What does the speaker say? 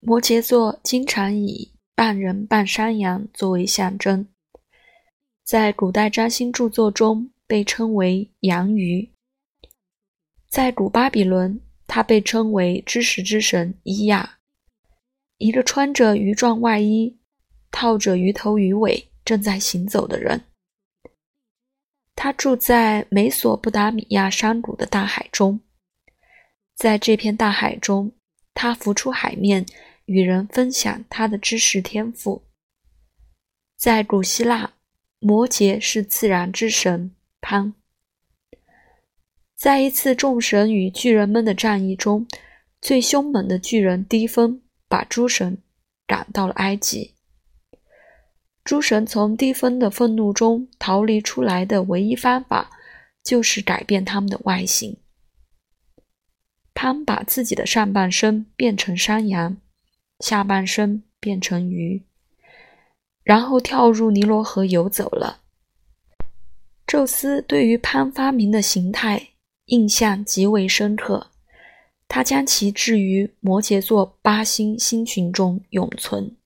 摩羯座经常以半人半山羊作为象征，在古代占星著作中被称为羊鱼。在古巴比伦，他被称为知识之神伊亚，一个穿着鱼状外衣、套着鱼头鱼尾正在行走的人。他住在美索不达米亚山谷的大海中，在这片大海中，他浮出海面，与人分享他的知识天赋。在古希腊，摩羯是自然之神潘。在一次众神与巨人们的战役中，最凶猛的巨人低风把诸神赶到了埃及。诸神从低风的愤怒中逃离出来的唯一方法，就是改变他们的外形。潘把自己的上半身变成山羊，下半身变成鱼，然后跳入尼罗河游走了。宙斯对于潘发明的形态印象极为深刻，他将其置于摩羯座八星星群中永存。